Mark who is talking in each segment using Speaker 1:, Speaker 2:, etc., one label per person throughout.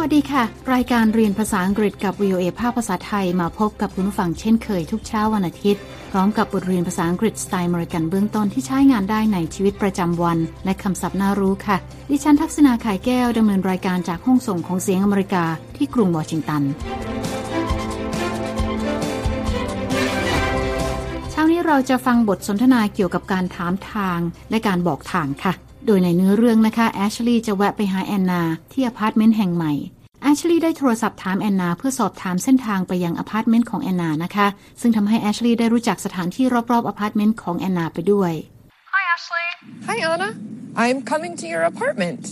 Speaker 1: วัสดีค่ะ รายการเรียนภาษาอังกฤษกับ VOA ภาคภาษาไทยมาพบกับคุณผู้ฟังเช่นเคยทุกเช้าวันอาทิตย์ พร้อมกับบทเรียนภาษาอังกฤษสไตล์อเมริกันเบื้องต้นที่ใช้งานได้ในชีวิตประจำวัน และคำศัพท์น่ารู้ค่ะ ดิฉันทักษณาไข่แก้วดำเนินรายการจากห้องส่งของเสียงอเมริกาที่กรุงวอชิงตันเช้านี้เราจะฟังบทสนทนาเกี่ยวกับการถามทางและการบอกทางค่ะ โดยในเนื้อเรื่องนะคะแอชลีย์จะแวะไปหาแอนนา ที่อพาร์ตเมนต์แห่งใหม่แอชลีย์ได้โทรศัพท์ถามแอนนาเพื่อสอบถามเส้นทางไปยังอพาร์ตเมนต์ของแอนนานะคะ ซึ่งทำให้แอชลีย์ได้รู้จักสถานที่รอบๆอพาร์ตเมนต์ของแอนนาไปด้วย
Speaker 2: Hi, Ashley.
Speaker 3: Hi, Anna. I'm coming to your apartment.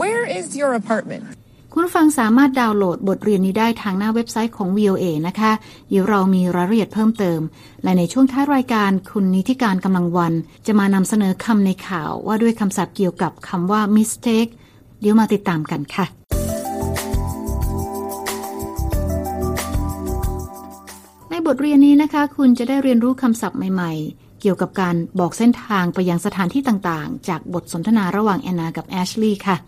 Speaker 3: Where is your apartment?
Speaker 1: คุณฟังสามารถดาวน์โหลดบทเรียนนี้ได้ทางหน้าเว็บไซต์ของ VOA นะคะเดี๋ยวเรามีรายละเอียดเพิ่มเติม และในช่วงท้ายรายการคุณนิติการกำลังวัน จะมานำเสนอคำในข่าวว่าด้วยคำศัพท์เกี่ยวกับคำว่า mistake เดี๋ยวมาติดตามกันค่ะในบทเรียนนี้นะคะคุณจะได้เรียนรู้คำศัพท์ใหม่ ๆ เกี่ยวกับการบอกเส้นทางไปยังสถานที่ต่างๆ จากบทสนทนาระหว่างแอนนากับแอชลีย์ค่ะ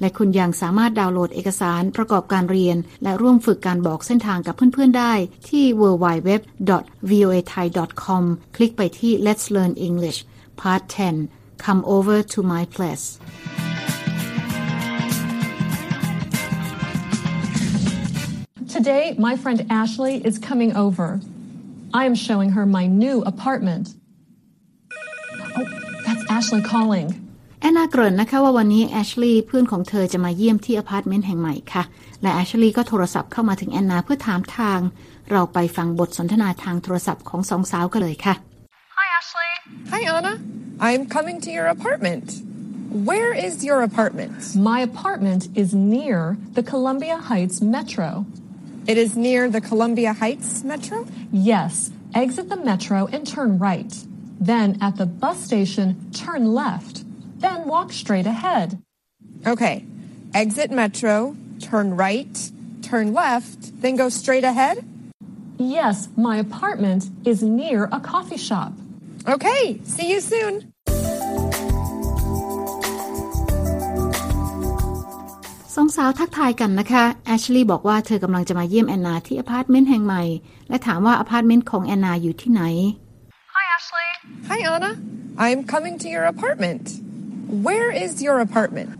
Speaker 1: และคุณยังสามารถดาวน์โหลดเอกสารประกอบการเรียน และร่วมฝึกการบอกเส้นทางกับเพื่อนๆได้ที่ www.voathai.com คลิกไปที่ Let's Learn English Part 10 Come over to my place
Speaker 2: Today, my friend Ashley is coming over. I am showing her my new apartment. Oh, that's Ashley calling.
Speaker 1: แอนนาเกริ่นนะคะว่าวันนี้แอชลีย์เพื่อนของเธอจะมาเยี่ยมที่อพาร์ตเมนต์แห่งใหม่ค่ะ และแอชลีย์ก็โทรศัพท์เข้ามาถึงแอนนาเพื่อถามทาง เราไปฟังบทสนทนาทางโทรศัพท์ของสองสาวกันเลยค่ะ
Speaker 2: Hi, Ashley.
Speaker 3: Hi, Anna. I'm coming to your apartment. Where is your apartment?
Speaker 2: My apartment is near the Columbia Heights Metro.
Speaker 3: It is near the Columbia Heights Metro?
Speaker 2: Yes, exit the metro and turn right. Then at the bus station, turn left. Then walk straight ahead.
Speaker 3: Okay. Exit Metro, turn right, turn left, then go straight ahead?
Speaker 2: Yes, my apartment is near a coffee shop.
Speaker 3: Okay. See you soon.
Speaker 1: สองสาวทักทายกันนะคะ แอชลีย์บอกว่าเธอกำลังจะมาเยี่ยมแอนนาที่อพาร์ตเมนต์แห่งใหม่ และถามว่าอพาร์ตเมนต์ของแอนนาอยู่ที่ไหน
Speaker 2: Hi, Ashley.
Speaker 3: Hi, Anna. I'm coming to your apartment. Where is your apartment?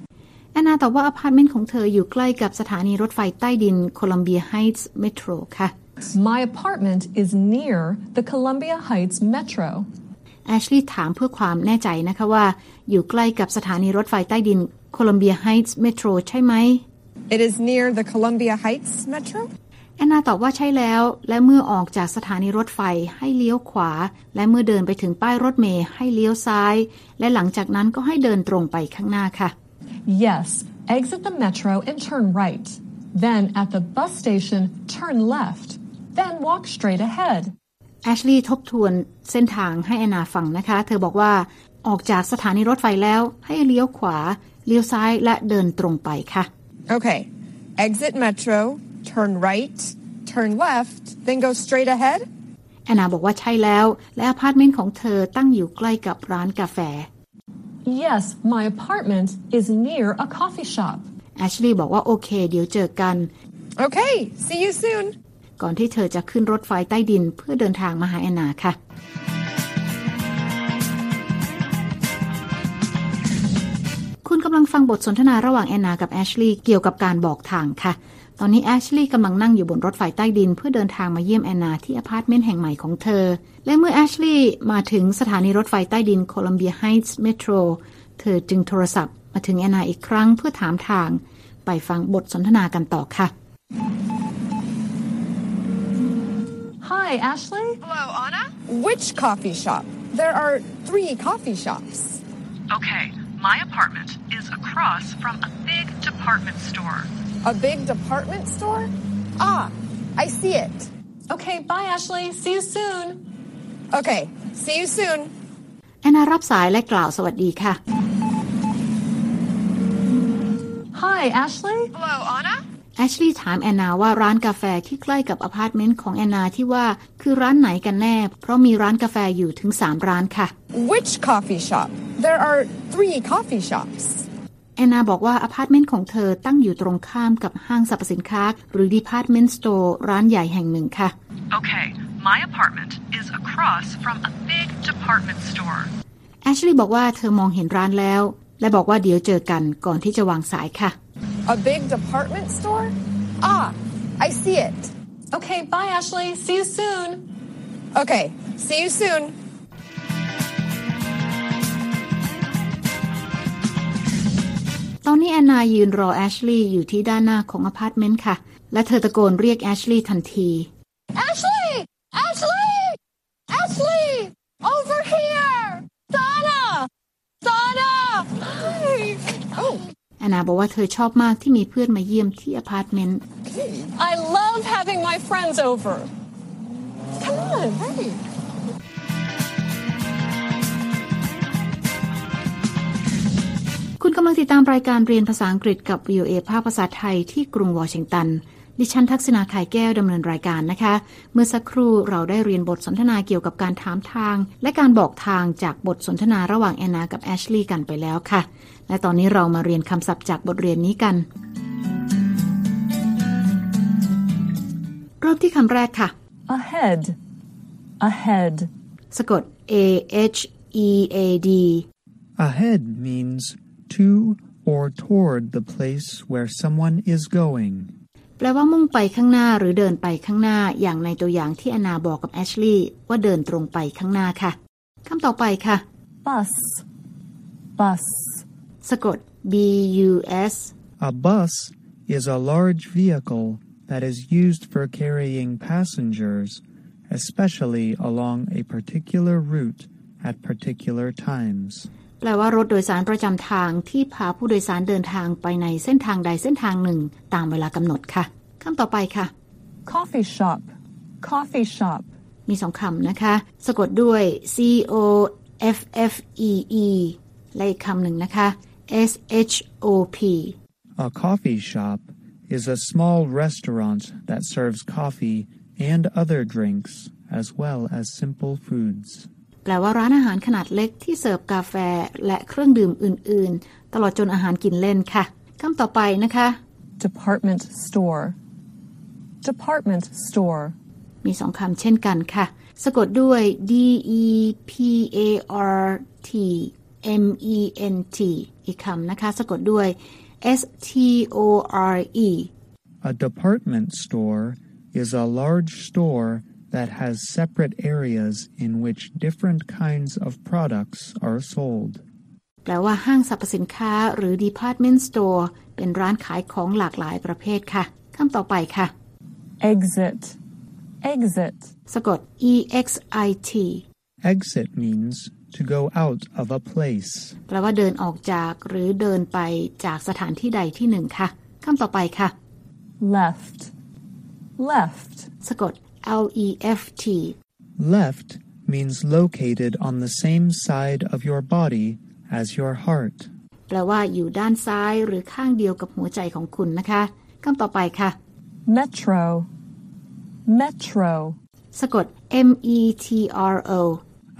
Speaker 1: แอนนาตอบว่าอพาร์ตเมนต์ของเธออยู่ใกล้กับสถานีรถไฟใต้ดิน Columbia Heights Metro ค่ะ
Speaker 2: My apartment is near the Columbia Heights Metro.
Speaker 1: แอชลีย์ถามเพื่อความแน่ใจนะคะว่า อยู่ใกล้กับสถานีรถไฟใต้ดิน Columbia Heights Metro ใช่ไหม
Speaker 3: It is near the Columbia Heights Metro?
Speaker 1: แอนนาตอบว่าใช่แล้ว และเมื่อออกจากสถานีรถไฟให้เลี้ยวขวา และเมื่อเดินไปถึงป้ายรถเมล์ให้เลี้ยวซ้าย และหลังจากนั้นก็ให้เดินตรงไปข้างหน้าค่ะ
Speaker 2: Yes, exit the metro and turn right. Then at the bus station, turn left. Then walk straight ahead.
Speaker 1: แอชลีย์ทบทวนเส้นทางให้แอนนาฟังนะคะ เธอบอกว่าออกจากสถานีรถไฟแล้วให้เลี้ยวขวา เลี้ยวซ้ายและเดินตรงไปค่ะ
Speaker 3: Okay. Exit Metro, turn right, turn left, then go straight ahead?
Speaker 1: แอนนาบอกว่าใช่แล้ว และอพาร์ตเมนต์ของเธอตั้งอยู่ใกล้กับร้านกาแฟ
Speaker 2: Yes, my apartment is near a coffee shop.
Speaker 1: แอชลีย์บอกว่าโอเค เดี๋ยวเจอกัน
Speaker 3: Okay. See you soon.
Speaker 1: ก่อนที่เธอจะขึ้นรถไฟใต้ดินเพื่อเดินทางมาหาแอนนาค่ะ คุณกำลังฟังบทสนทนาระหว่างแอนนากับแอชลีย์เกี่ยวกับการบอกทางค่ะ ตอนนี้แอชลีย์กำลังนั่งอยู่บนรถไฟใต้ดิน เพื่อเดินทางมาเยี่ยมแอนนาที่อพาร์ตเมนต์แห่งใหม่ของเธอ และเมื่อแอชลีย์มาถึงสถานีรถไฟใต้ดิน Columbia Heights Metro เธอจึงโทรศัพท์มาถึงแอนนาอีกครั้งเพื่อถามทาง ไปฟังบทสนทนากันต่อค่ะ
Speaker 2: Hi, Ashley.
Speaker 3: Hello, Anna. Which coffee shop? There are three coffee shops.
Speaker 4: Okay, my apartment is across from a big department store.
Speaker 3: A big department store? Ah, I see it.
Speaker 2: Okay, bye, Ashley. See you soon.
Speaker 3: Okay. See you soon.
Speaker 1: แอนนารับสายและกล่าวสวัสดีค่ะ
Speaker 2: Hi, Ashley.
Speaker 3: Hello, Anna.
Speaker 1: แอชลีย์ถามแอนนาว่าร้านกาแฟที่ใกล้กับอพาร์ตเมนต์ของแอนนาที่ว่าคือร้านไหนกันแน่ เพราะมีร้านกาแฟอยู่ถึง 3 ร้านค่ะ
Speaker 3: Which coffee shop? There are three coffee shops.
Speaker 1: แอนนาบอกว่าอพาร์ตเมนต์ของเธอตั้งอยู่ตรงข้ามกับห้างสรรพสินค้า หรือ Department Store ร้านใหญ่แห่งหนึ่งค่ะ
Speaker 4: Okay, my apartment is across from a big department store.
Speaker 1: แอชลีย์บอกว่าเธอมองเห็นร้านแล้ว และบอกว่าเดี๋ยวเจอกันก่อนที่จะวางสายค่ะ
Speaker 3: A big department store? Ah, I see it.
Speaker 2: Okay, bye, Ashley. See you soon.
Speaker 3: Okay, see you soon.
Speaker 1: ตอนนี้แอนนายืนรอแอชลีย์อยู่ที่ด้านหน้าของอพาร์ตเมนต์ค่ะ และเธอตะโกนเรียกแอชลีย์ทันที
Speaker 3: Ashley! Ashley! Ashley! Over here! Anna! Anna! Hi. Oh,
Speaker 1: แอนนาบอกว่าเธอชอบมากที่มีเพื่อนมาเยี่ยมที่อพาร์ตเมนต์
Speaker 2: I love having my friends over.
Speaker 3: come on. Hey.
Speaker 1: ณกำลังติดตามรายการเรียนภาษาอังกฤษกับ VOA ภาคภาษาไทยที่กรุงวอชิงตัน ดิฉันทักษณาขายแก้วดำเนินรายการนะคะ เมื่อสักครู่เราได้เรียนบทสนทนาเกี่ยวกับการถามทาง และการบอกทางจากบทสนทนาระหว่างแอนนากับแอชลีย์กันไปแล้วค่ะ และตอนนี้เรามาเรียนคำศัพท์จากบทเรียนนี้กัน เริ่มที่คำแรกค่ะ
Speaker 2: Ahead. Ahead.
Speaker 1: สะกด A H E A D
Speaker 5: Ahead means to or toward the place where someone is going.
Speaker 1: แปลว่ามุ่งไปข้างหน้าหรือเดินไปข้างหน้าอย่างในตัวอย่างที่แอนนาบอกกับแอชลีย์ว่าเดินตรงไปข้างหน้าค่ะคำต่อไปค่ะ
Speaker 2: Bus. Bus.
Speaker 1: สะกด B U S
Speaker 5: A bus is a large vehicle that is used for carrying passengers, especially along a particular route at particular times.
Speaker 1: แปลว่ารถโดยสารประจำทางที่พาผู้โดยสารเดินทางไปในเส้นทางใดเส้นทางหนึ่ง ตามเวลากำหนดค่ะคำต่อไปค่ะ
Speaker 2: Coffee shop. Coffee shop.
Speaker 1: มีสองคำนะคะ สะกดด้วย C O F F E E และอีกคำหนึ่งนะคะ S H O P
Speaker 5: A coffee shop is a small restaurant that serves coffee and other drinks, as well as simple foods.
Speaker 1: แปลว่าร้านอาหารขนาดเล็กที่เสิร์ฟกาแฟและเครื่องดื่มอื่น ๆ ตลอดจนอาหารกินเล่นค่ะคำต่อไปนะคะ
Speaker 2: Department store. Department store.
Speaker 1: มีสองคำเช่นกันค่ะ สะกดด้วย D E P A R T M E N T อีกคำนะคะ สะกดด้วย S T O R E
Speaker 5: A department store is a large store that has separate areas in which different kinds of products are sold.
Speaker 1: แปลว่าห้างสรรพสินค้าหรือ department store เป็นร้านขายของหลากหลายประเภทค่ะคำต่อไปค่ะ
Speaker 2: Exit. Exit.
Speaker 1: สะกด E X I T
Speaker 5: Exit means to go out of a place.
Speaker 1: แปลว่าเดินออกจากหรือเดินไปจากสถานที่ใดที่หนึ่งค่ะคำต่อไปค่ะ
Speaker 2: Left. Left.
Speaker 1: สะกด L E F T
Speaker 5: Left means located on the same side of your body as your heart.
Speaker 1: แปลว่าอยู่ด้านซ้ายหรือข้างเดียวกับหัวใจของคุณนะคะคำต่อไปค่ะ
Speaker 2: Metro. Metro.
Speaker 1: สะกด M E T R O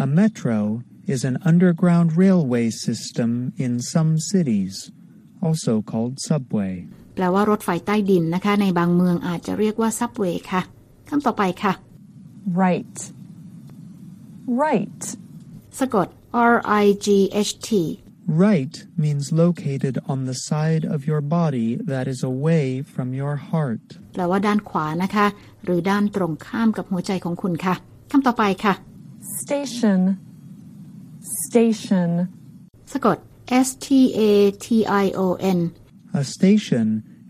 Speaker 5: A metro is an underground railway system in some cities, also called subway.
Speaker 1: แปลว่ารถไฟใต้ดินนะคะ ในบางเมืองอาจจะเรียกว่าซับเวย์ค่ะ คำต่อไปค่ะ
Speaker 2: Right. Right.
Speaker 1: สะกด R I G H T
Speaker 5: Right means located on the side of your body that is away from your heart.
Speaker 1: แปลว่าด้านขวานะคะ หรือด้านตรงข้ามกับหัวใจของคุณค่ะคำต่อไปค่ะ
Speaker 2: Station. Station.
Speaker 1: สะกด S T A T I O N
Speaker 5: A station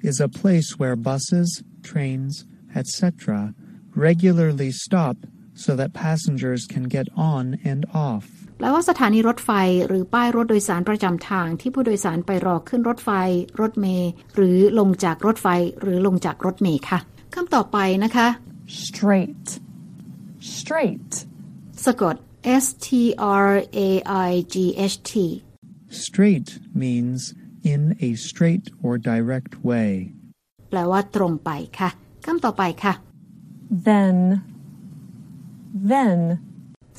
Speaker 5: is a place where buses, trains, etc. regularly stop so that passengers can get on and off.
Speaker 1: แปลว่าสถานีรถไฟหรือป้ายรถโดยสารประจำทางที่ผู้โดยสารไปรอขึ้นรถไฟ รถเมล์หรือลงจากรถไฟ หรือลงจากรถเมล์ค่ะคำต่อไปนะคะ
Speaker 2: Straight. Straight.
Speaker 1: สะกด S T R A I G H T
Speaker 5: Straight means in a straight or direct way.
Speaker 1: แปลว่าตรงไปค่ะคำต่อไปค่ะ
Speaker 2: Then. Then.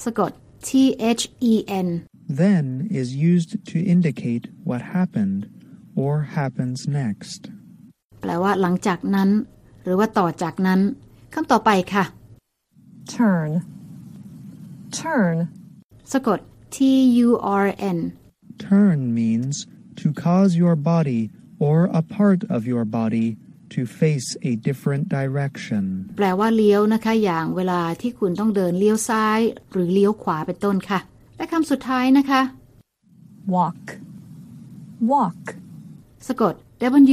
Speaker 1: สะกด T H E N
Speaker 5: Then is used to indicate what happened or happens next.
Speaker 1: แปลว่าหลังจากนั้น หรือว่าต่อจากนั้นคำต่อไปค่ะ
Speaker 2: turn, turn,
Speaker 1: สะกด T U R N
Speaker 5: Turn means to cause your body or a part of your body to face a different direction.
Speaker 1: แปลว่าเลี้ยวนะคะ อย่างเวลาที่คุณต้องเดินเลี้ยวซ้าย หรือเลี้ยวขวาเป็นต้นค่ะ และคำสุดท้ายนะคะ
Speaker 2: walk, walk,
Speaker 1: สะกด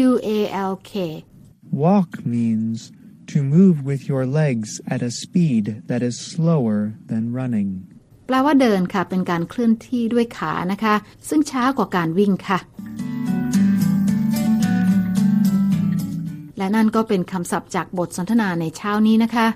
Speaker 1: W A L K
Speaker 5: Walk means to move with your legs at a speed that is slower than running.
Speaker 1: แปลว่าเดินค่ะ เป็นการเคลื่อนที่ด้วยขานะคะ ซึ่งช้ากว่าการวิ่งค่ะ และนั่นก็เป็นคำศัพท์จากบทสนทนาในเช้านี้นะคะ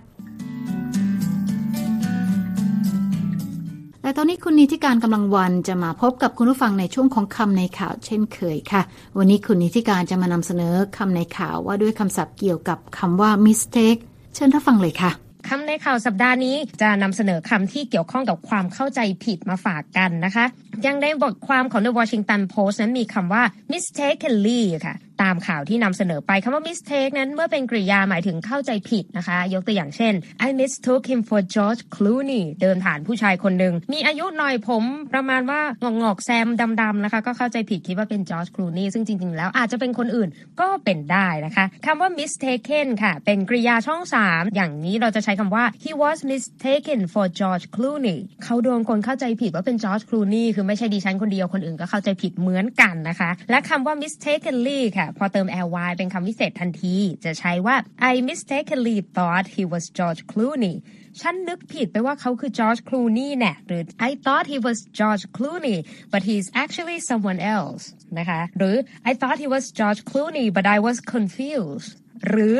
Speaker 1: และตอนนี้คุณนิติการกำลังวันจะมาพบกับคุณผู้ฟังในช่วงของคำในข่าวเช่นเคยค่ะ วันนี้คุณนิติการจะมานำเสนอคำในข่าวว่าด้วยคำศัพท์เกี่ยวกับคำว่า mistake เชิญรับฟังเลยค่ะ
Speaker 6: คำในข่าวสัปดาห์นี้จะนำเสนอคำที่เกี่ยวข้องกับความเข้าใจผิดมาฝากกันนะคะ ยังในบทความของ The Washington Post นั้นมีคำว่า mistakenly ค่ะ ตามข่าวที่นำเสนอไปคำว่า mistake นั้นเมื่อเป็นกริยาหมายถึงเข้าใจผิดนะคะ ยกตัวอย่างเช่น I mistook him for George Clooney เดินผ่านผู้ชายคนหนึ่งมีอายุหน่อยผมประมาณว่างอกงอกแซมดำๆนะคะ ก็เข้าใจผิดคิดว่าเป็น George Clooney ซึ่งจริงๆ แล้วอาจจะเป็นคนอื่นก็เป็นได้นะคะคำว่า mistaken ค่ะ เป็นกริยาช่อง 3 อย่างนี้เราจะใช้คำว่า he was mistaken for George Clooney เขาโดนคนเข้าใจผิดว่าเป็น George Clooney คือไม่ใช่ดิฉันคนเดียวคนอื่นก็เข้าใจผิดเหมือนกันนะคะ และคำว่า mistakenly ค่ะพอเติม ly เป็นคำวิเศษทันที จะใช้ว่า I mistakenly thought he was George Clooney ฉันนึกผิดไปว่าเขาคือ George Clooney แน่หรือ I thought he was George Clooney but he's actually someone else นะคะ หรือ I thought he was George Clooney but I was confused หรือ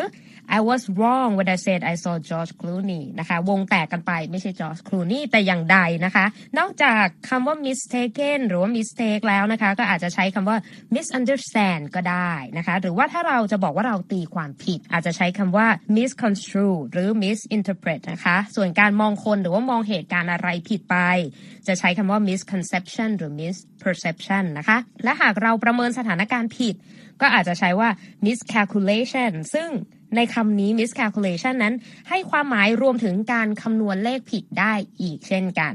Speaker 6: I was wrong when I said I saw George Clooney นะคะวงแตกกันไปไม่ใช่ George Clooney แต่อย่างใดนะคะ นอกจากคำว่า mistaken หรือว่า mistake แล้วนะคะ ก็อาจจะใช้คำว่า misunderstand ก็ได้นะคะ หรือว่าถ้าเราจะบอกว่าเราตีความผิด อาจจะใช้คำว่า misconstrue หรือ misinterpret นะคะ ส่วนการมองคนหรือว่ามองเหตุการณ์อะไรผิดไป จะใช้คำว่า misconception หรือ misperception นะคะ และหากเราประเมินสถานการณ์ผิด ก็อาจจะใช้ว่า miscalculation ซึ่ง ในคำนี้ miscalculation นั้น ให้ความหมายรวมถึงการคำนวณเลขผิดได้อีกเช่นกัน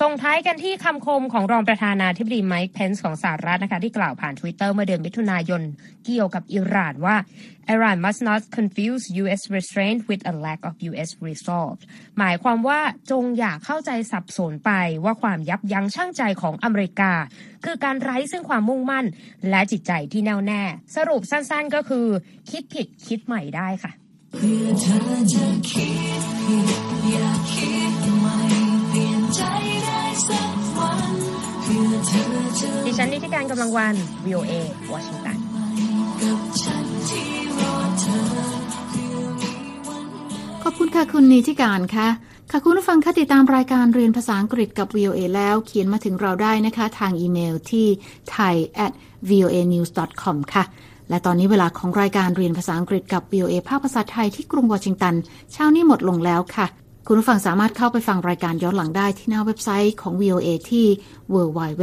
Speaker 6: ส่งท้ายกันที่คำคมของรองประธานาธิบดีไมค์เพนส์ของสหรัฐนะคะที่กล่าวผ่าน Twitter เมื่อเดือนมิถุนายนเกี่ยวกับอิหร่านว่า Iran must not confuse U.S. restraint with a lack of U.S. resolve หมายความว่าจงอย่าเข้าใจสับสนไปว่าความยับยั้งชั่งใจของอเมริกา คือการไร้ซึ่งความมุ่งมั่น และจิตใจที่แน่วแน่ สรุปสั้นๆก็คือ คิดผิดคิดใหม่ได้ค่ะดิ ดิฉันนิติการกำลังวัน VOA วอชิงตัน
Speaker 1: ขอบคุณค่ะคุณนิติการค่ะค่ะคุณผู้ฟังคะติดตามรายการเรียนภาษาอังกฤษกับ VOA แล้วเขียนมาถึงเราได้นะคะ ทางอีเมลที่ thai at voa news com ค่ะ และตอนนี้เวลาของรายการเรียนภาษาอังกฤษกับ VOA ภาคภาษาไทยที่กรุงวอชิงตัน เช้านี้หมดลงแล้วค่ะ คุณผู้ฟังสามารถเข้าไปฟังรายการย้อนหลังได้ที่หน้าเว็บไซต์ของ VOA ที่ www